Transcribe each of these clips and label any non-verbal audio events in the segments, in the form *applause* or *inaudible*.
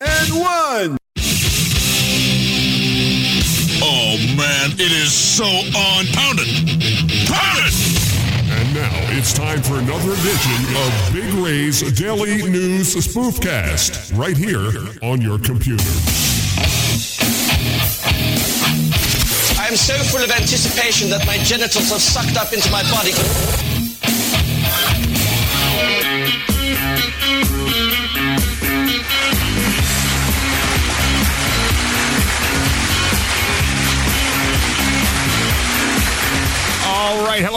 And one. Oh man, it is so on. Pound it! Pound it! And now it's time for another edition of Big Ray's Daily News Spoofcast, right here on your computer. I am so full of anticipation that my genitals have sucked up into my body.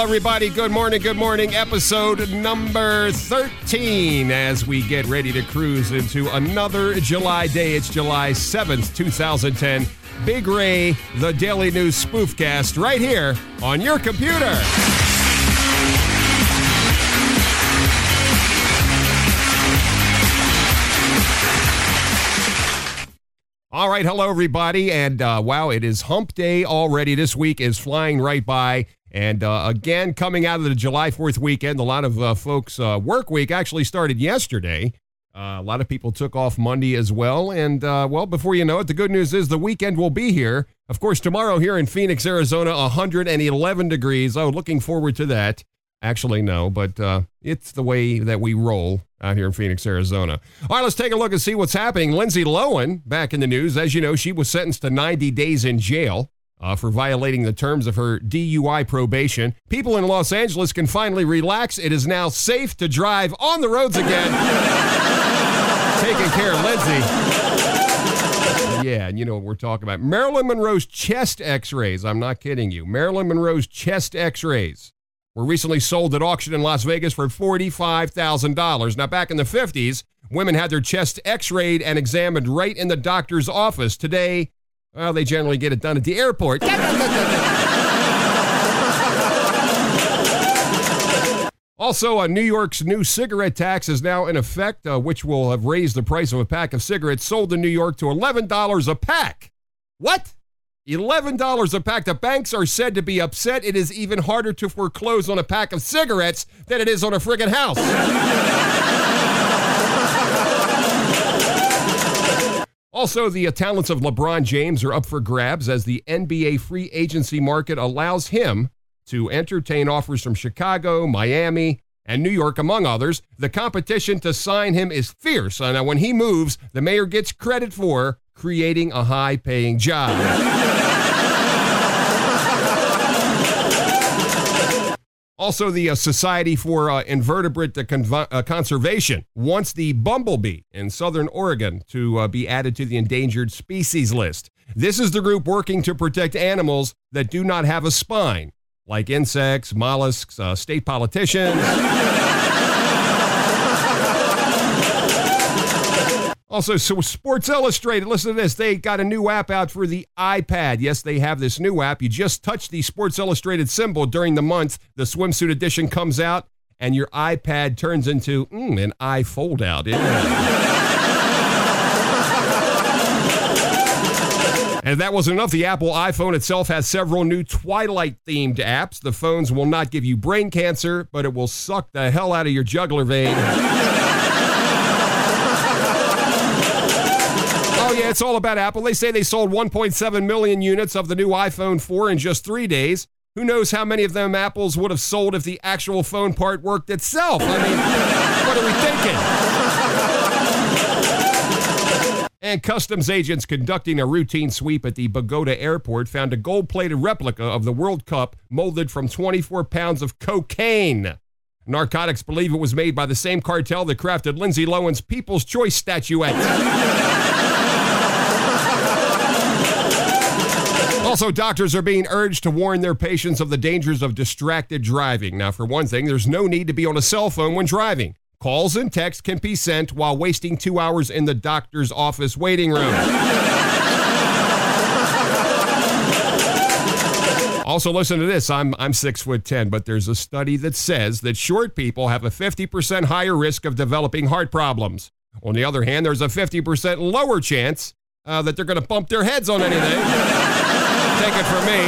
Everybody. Good morning. Good morning. Episode number 13 as we get ready to cruise into another July day. It's July 7th, 2010. Big Ray, the Daily News Spoofcast, right here on your computer. All right, hello everybody, and uh, wow, it is Hump Day already. This week is flying right by, and uh, again, coming out of the July Fourth weekend, a lot of uh, folks' uh, work week actually started yesterday. Uh, a lot of people took off Monday as well, and uh, well, before you know it, the good news is the weekend will be here. Of course, tomorrow here in Phoenix, Arizona, 111 degrees. Oh, looking forward to that. Actually, no, but uh, it's the way that we roll out here in Phoenix, Arizona. All right, let's take a look and see what's happening. Lindsay Lohan back in the news. As you know, she was sentenced to 90 days in jail uh, for violating the terms of her DUI probation. People in Los Angeles can finally relax. It is now safe to drive on the roads again. *laughs* Taking care of Lindsay. Yeah, and you know what we're talking about. Marilyn Monroe's chest x rays. I'm not kidding you. Marilyn Monroe's chest x rays were recently sold at auction in Las Vegas for $45,000. Now, back in the 50s, women had their chest x rayed and examined right in the doctor's office. Today, well, they generally get it done at the airport. *laughs* Also, uh, New York's new cigarette tax is now in effect, uh, which will have raised the price of a pack of cigarettes sold in New York to $11 a pack. What? $11 a pack. The banks are said to be upset. It is even harder to foreclose on a pack of cigarettes than it is on a friggin' house. *laughs* Also, the uh, talents of LeBron James are up for grabs as the NBA free agency market allows him to entertain offers from Chicago, Miami, and New York, among others. The competition to sign him is fierce. Uh, Now, when he moves, the mayor gets credit for creating a high paying job. Also, the uh, Society for uh, Invertebrate uh, Conservation wants the bumblebee in southern Oregon to uh, be added to the endangered species list. This is the group working to protect animals that do not have a spine, like insects, mollusks, uh, state politicians. *laughs* Also, so Sports Illustrated, listen to this. They got a new app out for the iPad. Yes, they have this new app. You just touch the Sports Illustrated symbol during the month. The swimsuit edition comes out, and your iPad turns into mm, an iFold out. *laughs* And that wasn't enough, the Apple iPhone itself has several new Twilight themed apps. The phones will not give you brain cancer, but it will suck the hell out of your jugular vein. *laughs* Oh, yeah, it's all about Apple. They say they sold 1.7 million units of the new iPhone 4 in just three days. Who knows how many of them Apples would have sold if the actual phone part worked itself? I mean, what are we thinking? And customs agents conducting a routine sweep at the Bogota airport found a gold plated replica of the World Cup molded from 24 pounds of cocaine. Narcotics believe it was made by the same cartel that crafted Lindsay Lohan's People's Choice statuette. Also, doctors are being urged to warn their patients of the dangers of distracted driving. Now, for one thing, there's no need to be on a cell phone when driving. Calls and texts can be sent while wasting two hours in the doctor's office waiting room. Also, listen to this. I'm I'm six foot ten, but there's a study that says that short people have a 50% higher risk of developing heart problems. On the other hand, there's a 50% lower chance uh, that they're going to bump their heads on anything. Take it from me.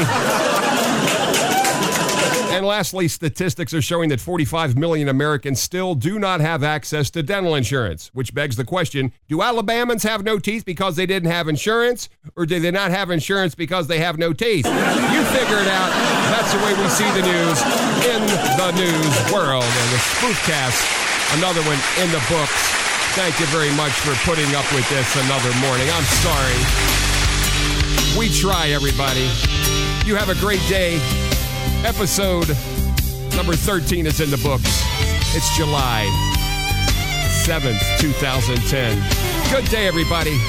And lastly, statistics are showing that 45 million Americans still do not have access to dental insurance, which begs the question do Alabamans have no teeth because they didn't have insurance, or do they not have insurance because they have no teeth? You figure it out. That's the way we see the news in the news world. And the spoofcast, another one in the books. Thank you very much for putting up with this another morning. I'm sorry. We try, everybody. You have a great day. Episode number 13 is in the books. It's July 7th, 2010. Good day, everybody.